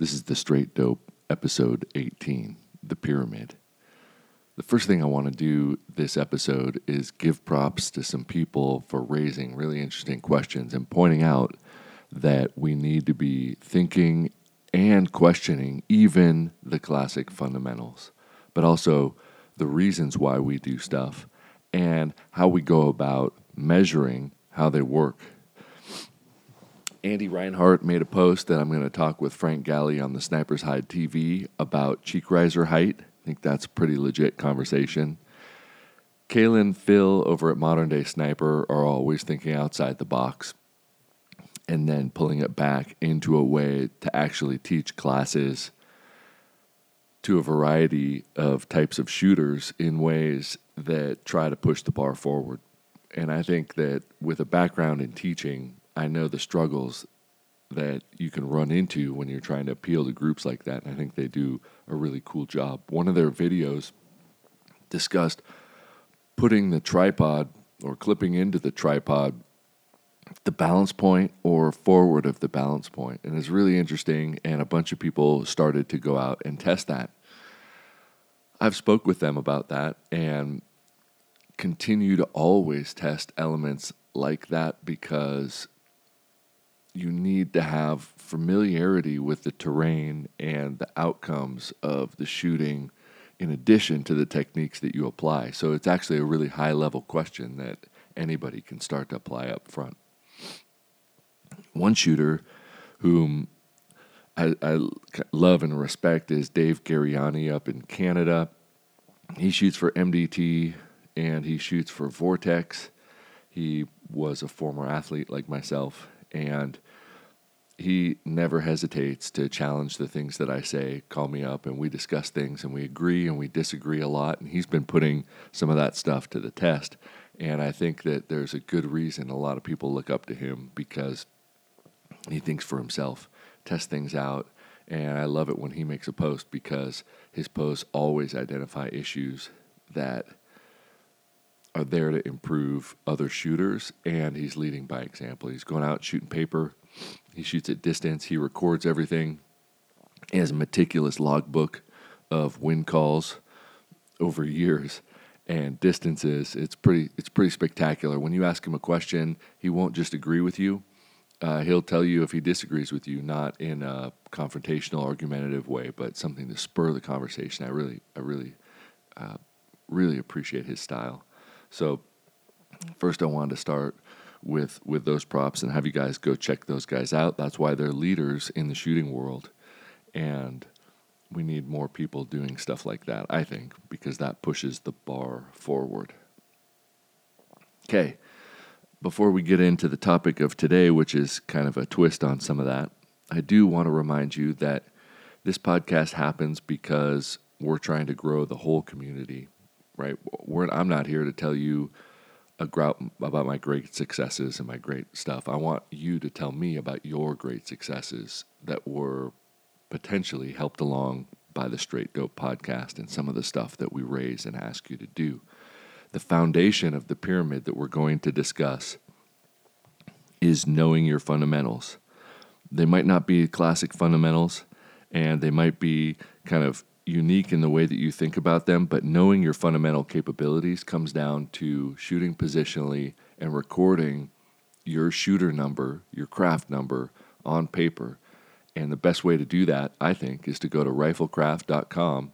This is the Straight Dope, episode 18 The Pyramid. The first thing I want to do this episode is give props to some people for raising really interesting questions and pointing out that we need to be thinking and questioning even the classic fundamentals, but also the reasons why we do stuff and how we go about measuring how they work Andy Reinhardt made a post that I'm going to talk with Frank Galli on the Sniper's Hide TV about cheek riser height. I think that's a pretty legit conversation. Caylen, Phil over at Modern Day Sniper are always thinking outside the box and then pulling it back into a way to actually teach classes to a variety of types of shooters in ways that try to push the bar forward. And I think that with a background in teaching, I know the struggles that you can run into when you're trying to appeal to groups like that. And I think they do a really cool job. One of their videos discussed putting the tripod or clipping into the tripod the balance point or forward of the balance point. and it's really interesting and a bunch of people started to go out and test that i've spoke with them about that and continue to always test elements like that because you need to have familiarity with the terrain and the outcomes of the shooting in addition to the techniques that you apply. So it's actually a really high level question that anybody can start to apply up front. One shooter whom I, I love and respect is Dave Gariani up in Canada. He shoots for MDT and he shoots for Vortex. He was a former athlete like myself, and he never hesitates to challenge the things that I say, call me up, and we discuss things and we agree and we disagree a lot. And he's been putting some of that stuff to the test. And I think that there's a good reason a lot of people look up to him because he thinks for himself, tests things out. And I love it when he makes a post because his posts always identify issues that are there to improve other shooters. And he's leading by example. He's going out shooting paper he shoots at distance. He records everything. He has a meticulous logbook of wind calls over years and distances. It's pretty. It's pretty spectacular. When you ask him a question, he won't just agree with you. Uh, he'll tell you if he disagrees with you, not in a confrontational, argumentative way, but something to spur the conversation. I really, I really, uh, really appreciate his style. So, first, I wanted to start with with those props and have you guys go check those guys out. That's why they're leaders in the shooting world, and we need more people doing stuff like that. I think because that pushes the bar forward. Okay, before we get into the topic of today, which is kind of a twist on some of that, I do want to remind you that this podcast happens because we're trying to grow the whole community. Right? We're, I'm not here to tell you about my great successes and my great stuff. I want you to tell me about your great successes that were potentially helped along by the Straight Dope podcast and some of the stuff that we raise and ask you to do. The foundation of the pyramid that we're going to discuss is knowing your fundamentals. They might not be classic fundamentals and they might be kind of unique in the way that you think about them, but knowing your fundamental capabilities comes down to shooting positionally and recording your shooter number, your craft number on paper. And the best way to do that, I think, is to go to riflekraft.com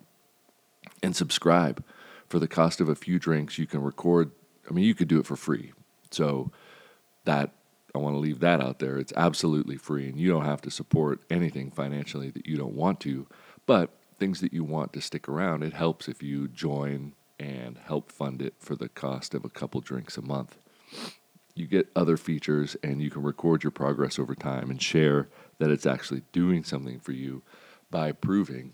and subscribe. For the cost of a few drinks, you can record. I mean, you could do it for free. So that I want to leave that out there. It's absolutely free, and you don't have to support anything financially that you don't want to. But things that you want to stick around, it helps if you join and help fund it for the cost of a couple drinks a month. You get other features and you can record your progress over time and share that it's actually doing something for you by proving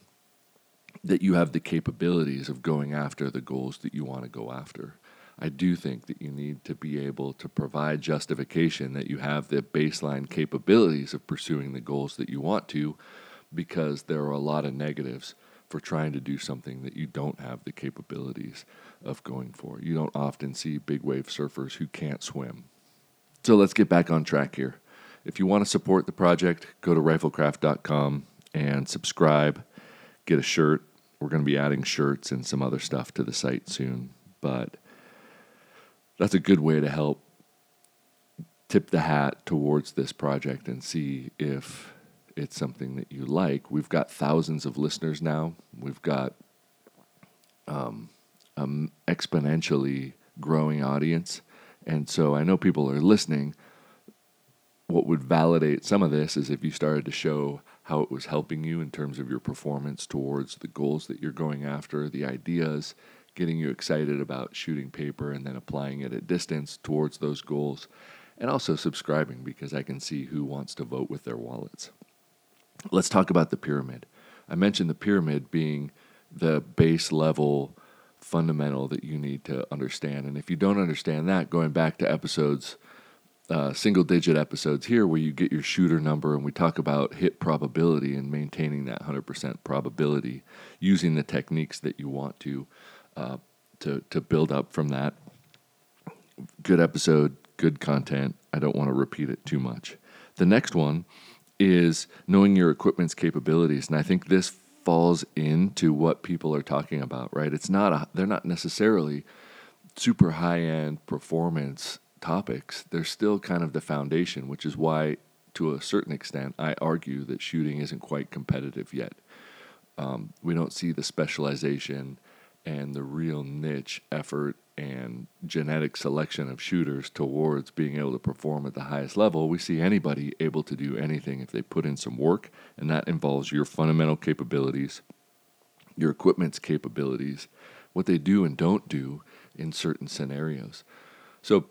that you have the capabilities of going after the goals that you want to go after. I do think that you need to be able to provide justification that you have the baseline capabilities of pursuing the goals that you want to because there are a lot of negatives for trying to do something that you don't have the capabilities of going for. You don't often see big wave surfers who can't swim. So let's get back on track here. If you want to support the project, go to riflekraft.com and subscribe. Get a shirt. We're going to be adding shirts and some other stuff to the site soon, but that's a good way to help tip the hat towards this project and see if it's something that you like. We've got thousands of listeners now. We've got um, um, exponentially growing audience. And so I know people are listening. What would validate some of this is if you started to show how it was helping you in terms of your performance towards the goals that you're going after, the ideas, getting you excited about shooting paper and then applying it at distance towards those goals, and also subscribing because I can see who wants to vote with their wallets. Let's talk about the pyramid. I mentioned the pyramid being the base level fundamental that you need to understand. And if you don't understand that, going back to episodes, uh, single digit episodes here, where you get your shooter number and we talk about hit probability and maintaining that 100% probability using the techniques that you want to, uh, to, to build up from that. Good episode, good content. I don't want to repeat it too much. The next one is knowing your equipment's capabilities. And I think this falls into what people are talking about, right? It's not a, they're not necessarily super high end performance topics. They're still kind of the foundation, which is why, to a certain extent, I argue that shooting isn't quite competitive yet. Um, we don't see the specialization and the real niche effort and genetic selection of shooters towards being able to perform at the highest level, we see anybody able to do anything if they put in some work, and that involves your fundamental capabilities, your equipment's capabilities, what they do and don't do in certain scenarios. So,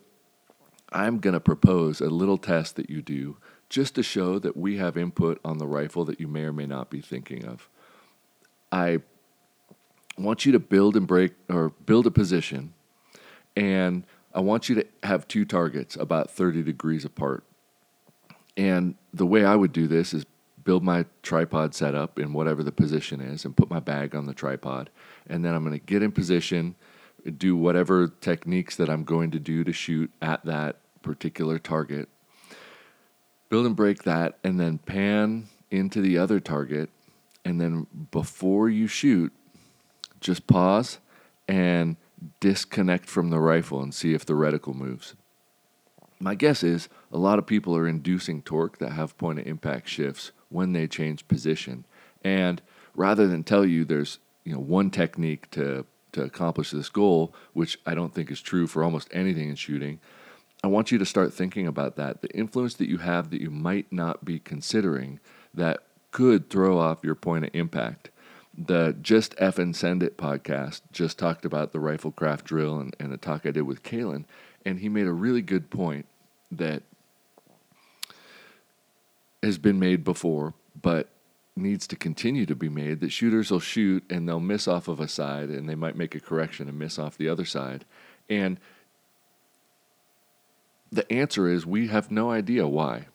I'm going to propose a little test that you do just to show that we have input on the rifle that you may or may not be thinking of. I want you to build and break or build a position and I want you to have two targets about 30 degrees apart. And the way I would do this is build my tripod setup in whatever the position is and put my bag on the tripod. And then I'm going to get in position, do whatever techniques that I'm going to do to shoot at that particular target. Build and break that, and then pan into the other target. And then before you shoot, just pause and disconnect from the rifle and see if the reticle moves. My guess is a lot of people are inducing torque that have point of impact shifts when they change position. And rather than tell you there's you know one technique to to accomplish this goal, which I don't think is true for almost anything in shooting, I want you to start thinking about that. The influence that you have that you might not be considering that could throw off your point of impact the Just F and Send It podcast just talked about the rifle craft drill and, and a talk I did with Caylen. And he made a really good point that has been made before, but needs to continue to be made that shooters will shoot and they'll miss off of a side and they might make a correction and miss off the other side. And the answer is we have no idea why.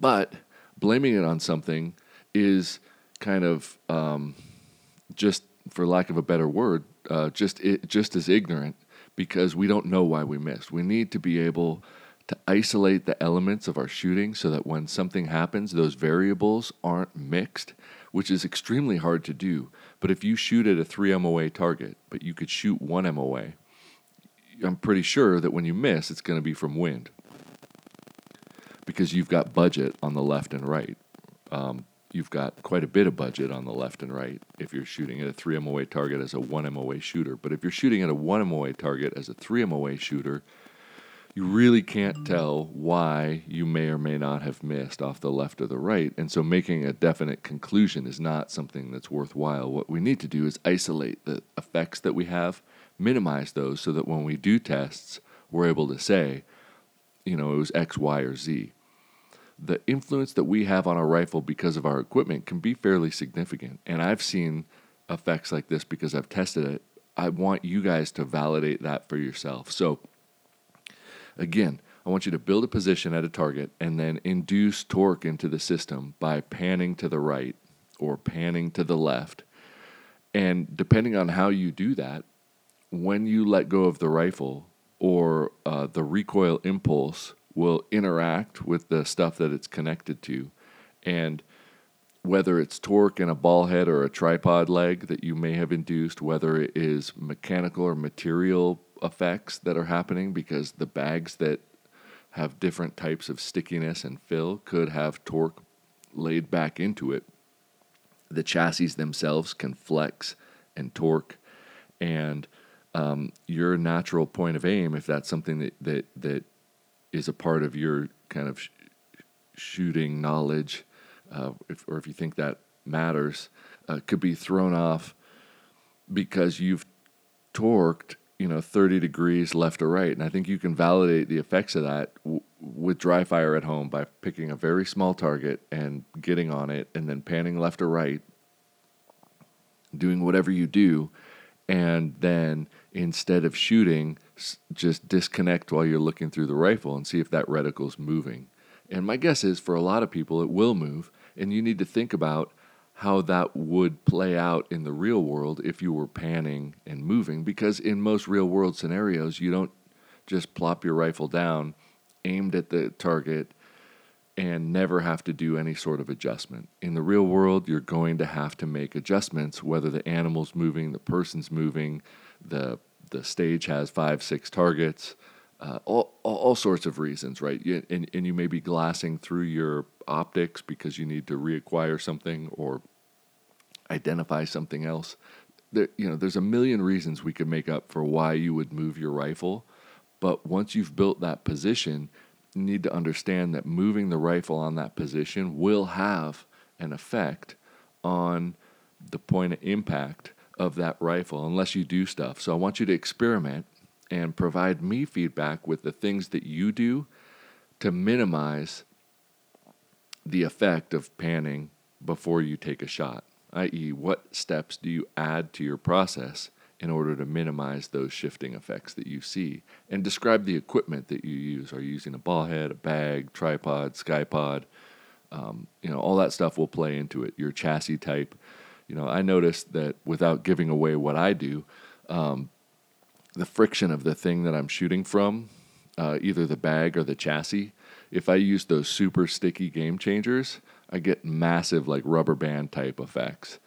But blaming it on something is kind of um, just, for lack of a better word, uh, just it, just as ignorant because we don't know why we missed. We need to be able to isolate the elements of our shooting so that when something happens, those variables aren't mixed, which is extremely hard to do. But if you shoot at a 3 MOA target, but you could shoot 1 MOA, I'm pretty sure that when you miss, it's going to be from wind because you've got budget on the left and right. Um, you've got quite a bit of budget on the left and right if you're shooting at a 3 MOA target as a 1 MOA shooter. But if you're shooting at a 1 MOA target as a 3 MOA shooter, you really can't tell why you may or may not have missed off the left or the right. And so making a definite conclusion is not something that's worthwhile. What we need to do is isolate the effects that we have, minimize those so that when we do tests, we're able to say, you know, it was X, Y, or Z the influence that we have on a rifle because of our equipment can be fairly significant. And I've seen effects like this because I've tested it. I want you guys to validate that for yourself. So, again, I want you to build a position at a target and then induce torque into the system by panning to the right or panning to the left. And depending on how you do that, when you let go of the rifle or uh, the recoil impulse will interact with the stuff that it's connected to. And whether it's torque in a ball head or a tripod leg that you may have induced, whether it is mechanical or material effects that are happening because the bags that have different types of stickiness and fill could have torque laid back into it. The chassis themselves can flex and torque, and um, your natural point of aim, if that's something that that that is a part of your kind of sh- shooting knowledge, uh, if, or if you think that matters, uh, could be thrown off because you've torqued, you know, 30 degrees left or right. And I think you can validate the effects of that w- with dry fire at home by picking a very small target and getting on it and then panning left or right, doing whatever you do. And then instead of shooting, just disconnect while you're looking through the rifle and see if that reticle's moving. And my guess is for a lot of people, it will move. And you need to think about how that would play out in the real world if you were panning and moving. Because in most real world scenarios, you don't just plop your rifle down, aimed at the target, and never have to do any sort of adjustment. In the real world, you're going to have to make adjustments, whether the animal's moving, the person's moving, the the stage has five, six targets, uh, all, all sorts of reasons, right? You, and, and you may be glassing through your optics because you need to reacquire something or identify something else. There, you know, there's a million reasons we could make up for why you would move your rifle, but once you've built that position, need to understand that moving the rifle on that position will have an effect on the point of impact of that rifle unless you do stuff. So I want you to experiment and provide me feedback with the things that you do to minimize the effect of panning before you take a shot, i.e., what steps do you add to your process in order to minimize those shifting effects that you see? And describe the equipment that you use. Are you using a ball head, a bag, tripod, skypod? Um, you know, all that stuff will play into it. Your chassis type you know, I noticed that without giving away what I do, um, the friction of the thing that I'm shooting from, uh, either the bag or the chassis, if I use those super sticky game changers, I get massive like rubber band type effects.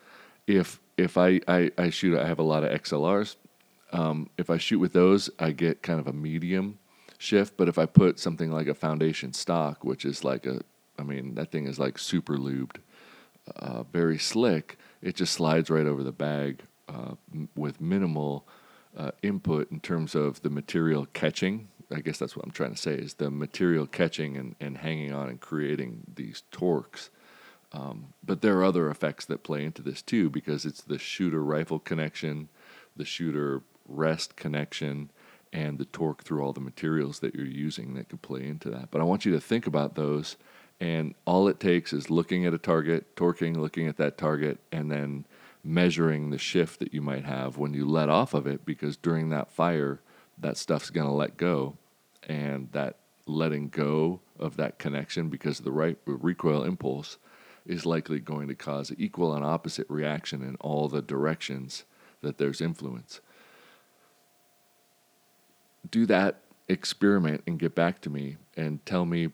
If if I, I, I shoot, I have a lot of XLRs. Um, if I shoot with those, I get kind of a medium shift. But if I put something like a foundation stock, which is like a, I mean, that thing is like super lubed, uh, very slick, it just slides right over the bag uh, m- with minimal uh, input in terms of the material catching. I guess that's what I'm trying to say is the material catching and, and hanging on and creating these torques. Um, but there are other effects that play into this too because it's the shooter rifle connection, the shooter rest connection, and the torque through all the materials that you're using that could play into that. But I want you to think about those and all it takes is looking at a target, torquing, looking at that target, and then measuring the shift that you might have when you let off of it, because during that fire, that stuff's going to let go. And that letting go of that connection because of the right recoil impulse is likely going to cause equal and opposite reaction in all the directions that there's influence. Do that experiment and get back to me and tell me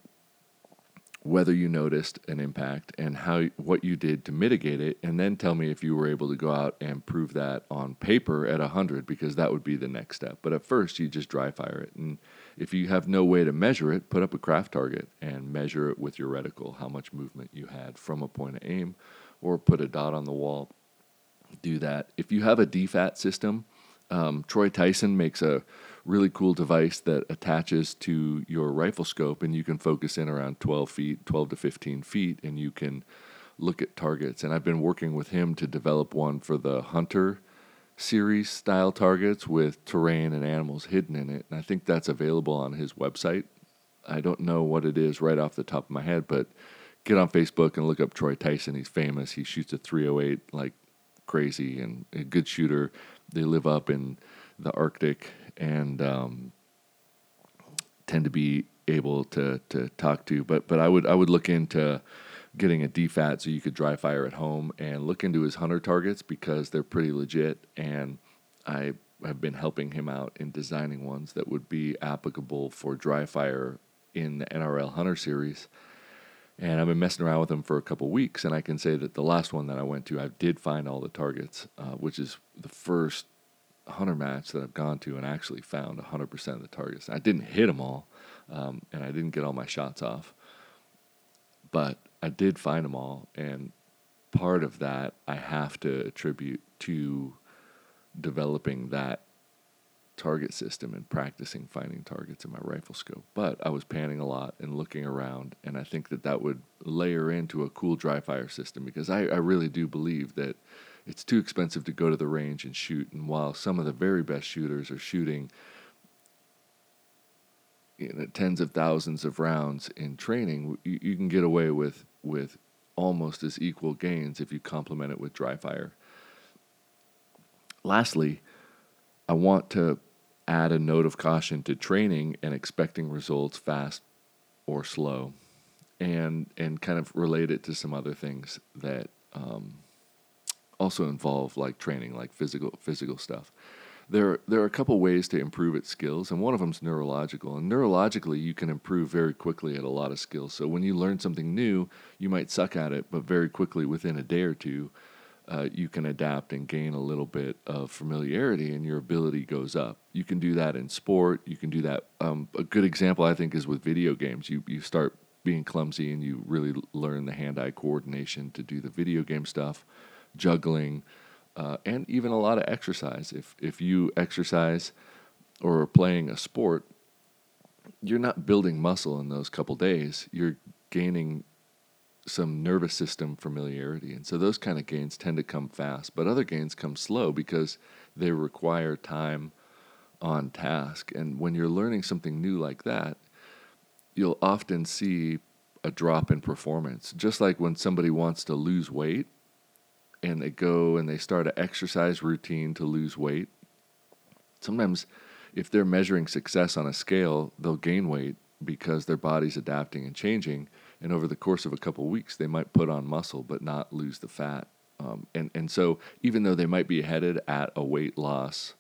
whether you noticed an impact and how what you did to mitigate it and then tell me if you were able to go out and prove that on paper at 100 because that would be the next step but at first you just dry fire it and if you have no way to measure it put up a craft target and measure it with your reticle how much movement you had from a point of aim or put a dot on the wall do that if you have a DFAT system um, Troy Tyson makes a really cool device that attaches to your rifle scope, and you can focus in around 12 feet, 12 to 15 feet, and you can look at targets. And I've been working with him to develop one for the hunter series style targets with terrain and animals hidden in it. And I think that's available on his website. I don't know what it is right off the top of my head, but get on Facebook and look up Troy Tyson. He's famous. He shoots a 308 like crazy and a good shooter. They live up in the Arctic and um, tend to be able to to talk to. But but I would I would look into getting a DFAT so you could dry fire at home and look into his hunter targets because they're pretty legit. And I have been helping him out in designing ones that would be applicable for dry fire in the NRL Hunter Series. And I've been messing around with them for a couple weeks, and I can say that the last one that I went to, I did find all the targets, uh, which is the first hunter match that I've gone to and actually found 100% of the targets. I didn't hit them all, um, and I didn't get all my shots off, but I did find them all, and part of that I have to attribute to developing that target system and practicing finding targets in my rifle scope. But I was panning a lot and looking around, and I think that that would layer into a cool dry fire system because I, I really do believe that it's too expensive to go to the range and shoot. And while some of the very best shooters are shooting you know, tens of thousands of rounds in training, you, you can get away with with almost as equal gains if you complement it with dry fire. Lastly, I want to add a note of caution to training and expecting results fast or slow, and and kind of relate it to some other things that um, also involve like training, like physical physical stuff. There there are a couple ways to improve at skills, and one of them is neurological. And neurologically, you can improve very quickly at a lot of skills. So when you learn something new, you might suck at it, but very quickly within a day or two uh, you can adapt and gain a little bit of familiarity and your ability goes up. You can do that in sport. You can do that. Um, a good example, I think, is with video games. You, you start being clumsy and you really learn the hand eye coordination to do the video game stuff, juggling, uh, and even a lot of exercise. If, if you exercise or are playing a sport, you're not building muscle in those couple days. You're gaining some nervous system familiarity. And so those kind of gains tend to come fast, but other gains come slow because they require time on task. And when you're learning something new like that, you'll often see a drop in performance. Just like when somebody wants to lose weight and they go and they start an exercise routine to lose weight. Sometimes if they're measuring success on a scale, they'll gain weight because their body's adapting and changing and over the course of a couple of weeks they might put on muscle but not lose the fat um, and and so even though they might be headed at a weight loss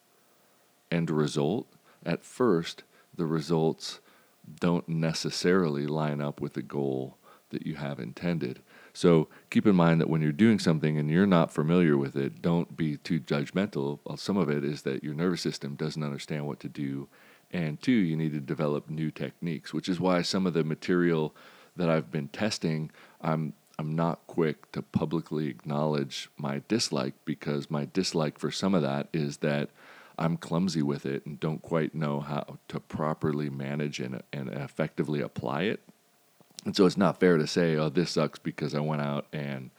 end result at first the results don't necessarily line up with the goal that you have intended. So keep in mind that when you're doing something and you're not familiar with it don't be too judgmental. Well, some of it is that your nervous system doesn't understand what to do. And two you need to develop new techniques which is why some of the material that I've been testing, I'm I'm not quick to publicly acknowledge my dislike because my dislike for some of that is that I'm clumsy with it and don't quite know how to properly manage and, and effectively apply it. And so it's not fair to say, oh, this sucks because I went out and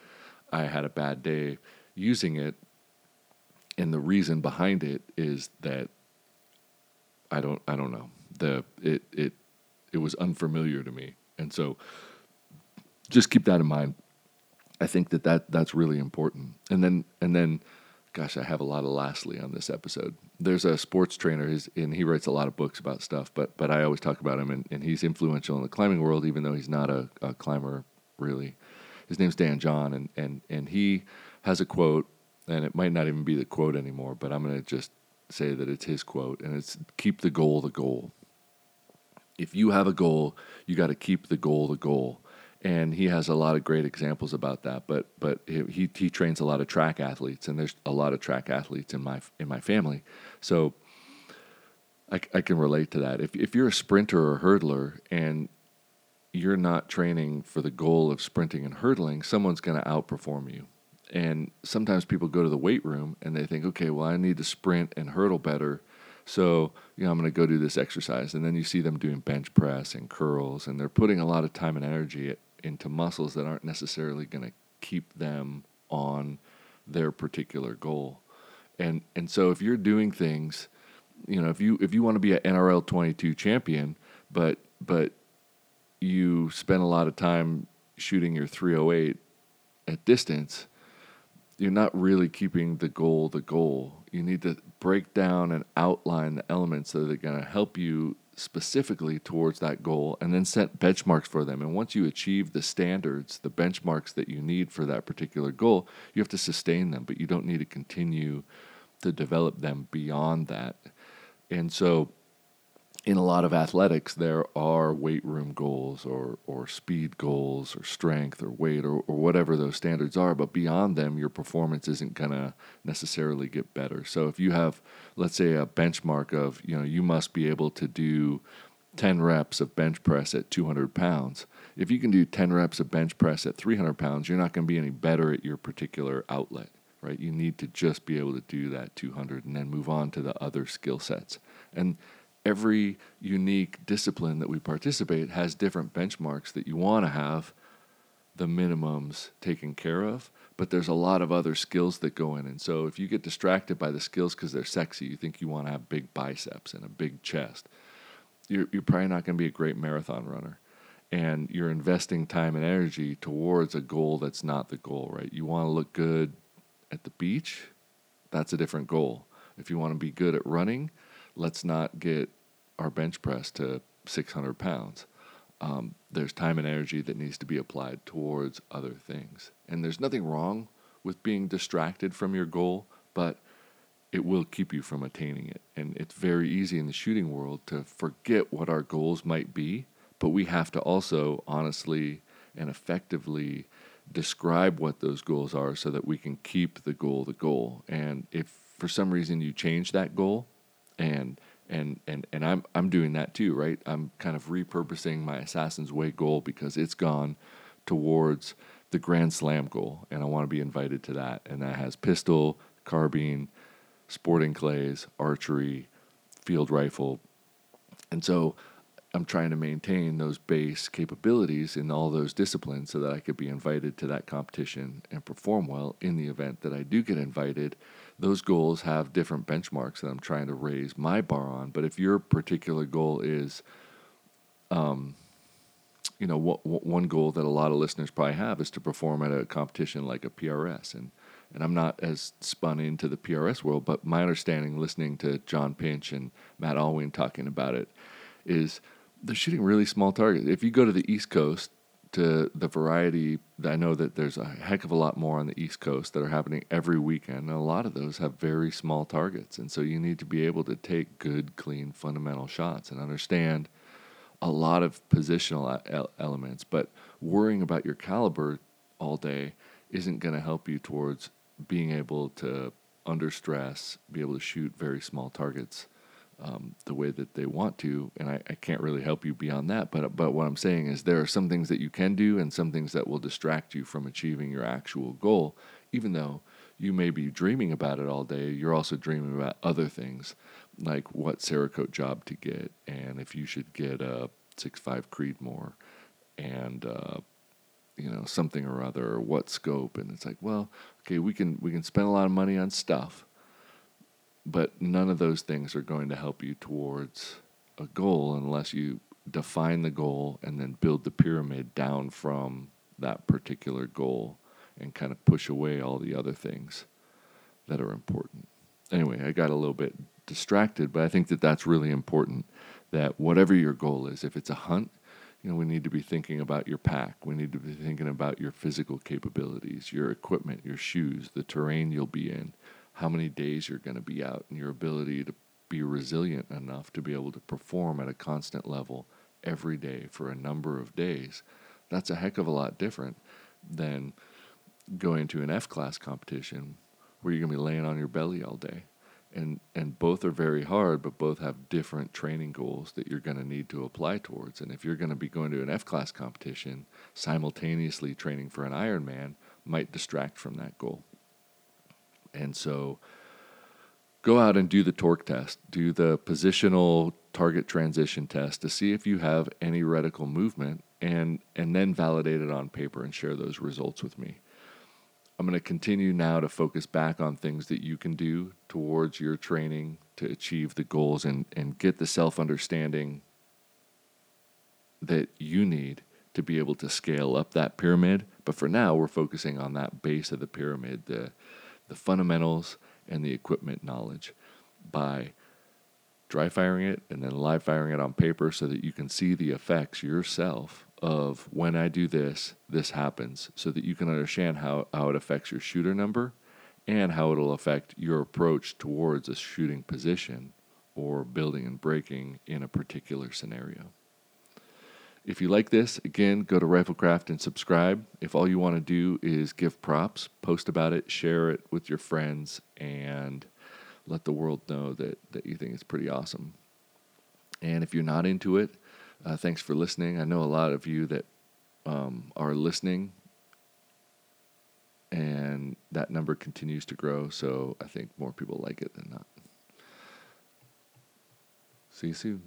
I had a bad day using it. And the reason behind it is that I don't I don't know. The it it it was unfamiliar to me. And so just keep that in mind. I think that, that that's really important. And then and then gosh, I have a lot of lastly on this episode. There's a sports trainer, and he writes a lot of books about stuff, but but I always talk about him, and, and he's influential in the climbing world, even though he's not a, a climber really. His name's Dan John, and, and, and he has a quote, and it might not even be the quote anymore, but I'm going to just say that it's his quote, and it's keep the goal the goal if you have a goal, you got to keep the goal the goal. And he has a lot of great examples about that. But but he he trains a lot of track athletes, and there's a lot of track athletes in my in my family, so I, I can relate to that. If if you're a sprinter or a hurdler and you're not training for the goal of sprinting and hurdling, someone's going to outperform you. And sometimes people go to the weight room and they think, okay, well, I need to sprint and hurdle better so, you know, I'm going to go do this exercise. And then you see them doing bench press and curls, and they're putting a lot of time and energy into muscles that aren't necessarily going to keep them on their particular goal. And and so if you're doing things, you know, if you if you want to be an NRL 22 champion, but but you spend a lot of time shooting your 308 at distance, you're not really keeping the goal the goal. You need to break down and outline the elements that are going to help you specifically towards that goal and then set benchmarks for them. And once you achieve the standards, the benchmarks that you need for that particular goal, you have to sustain them, but you don't need to continue to develop them beyond that. And so in a lot of athletics, there are weight room goals or, or speed goals or strength or weight or, or whatever those standards are. But beyond them, your performance isn't going to necessarily get better. So if you have, let's say, a benchmark of, you know, you must be able to do 10 reps of bench press at 200 pounds. If you can do 10 reps of bench press at 300 pounds, you're not going to be any better at your particular outlet, right? You need to just be able to do that 200 and then move on to the other skill sets. And every unique discipline that we participate has different benchmarks that you want to have the minimums taken care of but there's a lot of other skills that go in. And so if you get distracted by the skills because they're sexy you think you want to have big biceps and a big chest you're, you're probably not going to be a great marathon runner. And you're investing time and energy towards a goal that's not the goal right? You want to look good at the beach that's a different goal. If you want to be good at running let's not get our bench press to 600 pounds. Um, there's time and energy that needs to be applied towards other things. And there's nothing wrong with being distracted from your goal, but it will keep you from attaining it. And it's very easy in the shooting world to forget what our goals might be, but we have to also honestly and effectively describe what those goals are so that we can keep the goal the goal. And if for some reason you change that goal, and and and and I'm I'm doing that too, right? I'm kind of repurposing my Assassin's Way goal because it's gone towards the Grand Slam goal, and I want to be invited to that, and that has pistol, carbine, sporting clays, archery, field rifle, and so I'm trying to maintain those base capabilities in all those disciplines so that I could be invited to that competition and perform well in the event that I do get invited. Those goals have different benchmarks that I'm trying to raise my bar on. But if your particular goal is, um, you know, one goal that a lot of listeners probably have is to perform at a competition like a PRS, and and I'm not as spun into the PRS world, but my understanding, listening to John Pinch and Matt Alwyn talking about it, is they're shooting really small targets. If you go to the East Coast, to the variety, I know that there's a heck of a lot more on the East Coast that are happening every weekend, and a lot of those have very small targets. And so you need to be able to take good, clean, fundamental shots and understand a lot of positional elements. But worrying about your caliber all day isn't going to help you towards being able to, under stress, be able to shoot very small targets um, the way that they want to, and I, I, can't really help you beyond that. But but what I'm saying is there are some things that you can do, and some things that will distract you from achieving your actual goal. Even though you may be dreaming about it all day, you're also dreaming about other things, like what Cerakote job to get, and if you should get a six five Creedmoor, and uh, you know something or other, or what scope. And it's like, well, okay, we can we can spend a lot of money on stuff but none of those things are going to help you towards a goal unless you define the goal and then build the pyramid down from that particular goal and kind of push away all the other things that are important. Anyway, I got a little bit distracted, but I think that that's really important that whatever your goal is, if it's a hunt, you know, we need to be thinking about your pack. We need to be thinking about your physical capabilities, your equipment, your shoes, the terrain you'll be in, how many days you're going to be out and your ability to be resilient enough to be able to perform at a constant level every day for a number of days. That's a heck of a lot different than going to an F class competition where you're going to be laying on your belly all day. And, and both are very hard, but both have different training goals that you're going to need to apply towards. And if you're going to be going to an F class competition, simultaneously training for an Ironman might distract from that goal. And so go out and do the torque test, do the positional target transition test to see if you have any reticle movement and and then validate it on paper and share those results with me. I'm going to continue now to focus back on things that you can do towards your training to achieve the goals and, and get the self understanding that you need to be able to scale up that pyramid. But for now, we're focusing on that base of the pyramid, the the fundamentals and the equipment knowledge by dry firing it and then live firing it on paper so that you can see the effects yourself of when I do this, this happens, so that you can understand how, how it affects your shooter number and how it'll affect your approach towards a shooting position or building and breaking in a particular scenario. If you like this, again, go to RifleKraft and subscribe. If all you want to do is give props, post about it, share it with your friends, and let the world know that, that you think it's pretty awesome. And if you're not into it, uh, thanks for listening. I know a lot of you that um, are listening, and that number continues to grow. So I think more people like it than not. See you soon.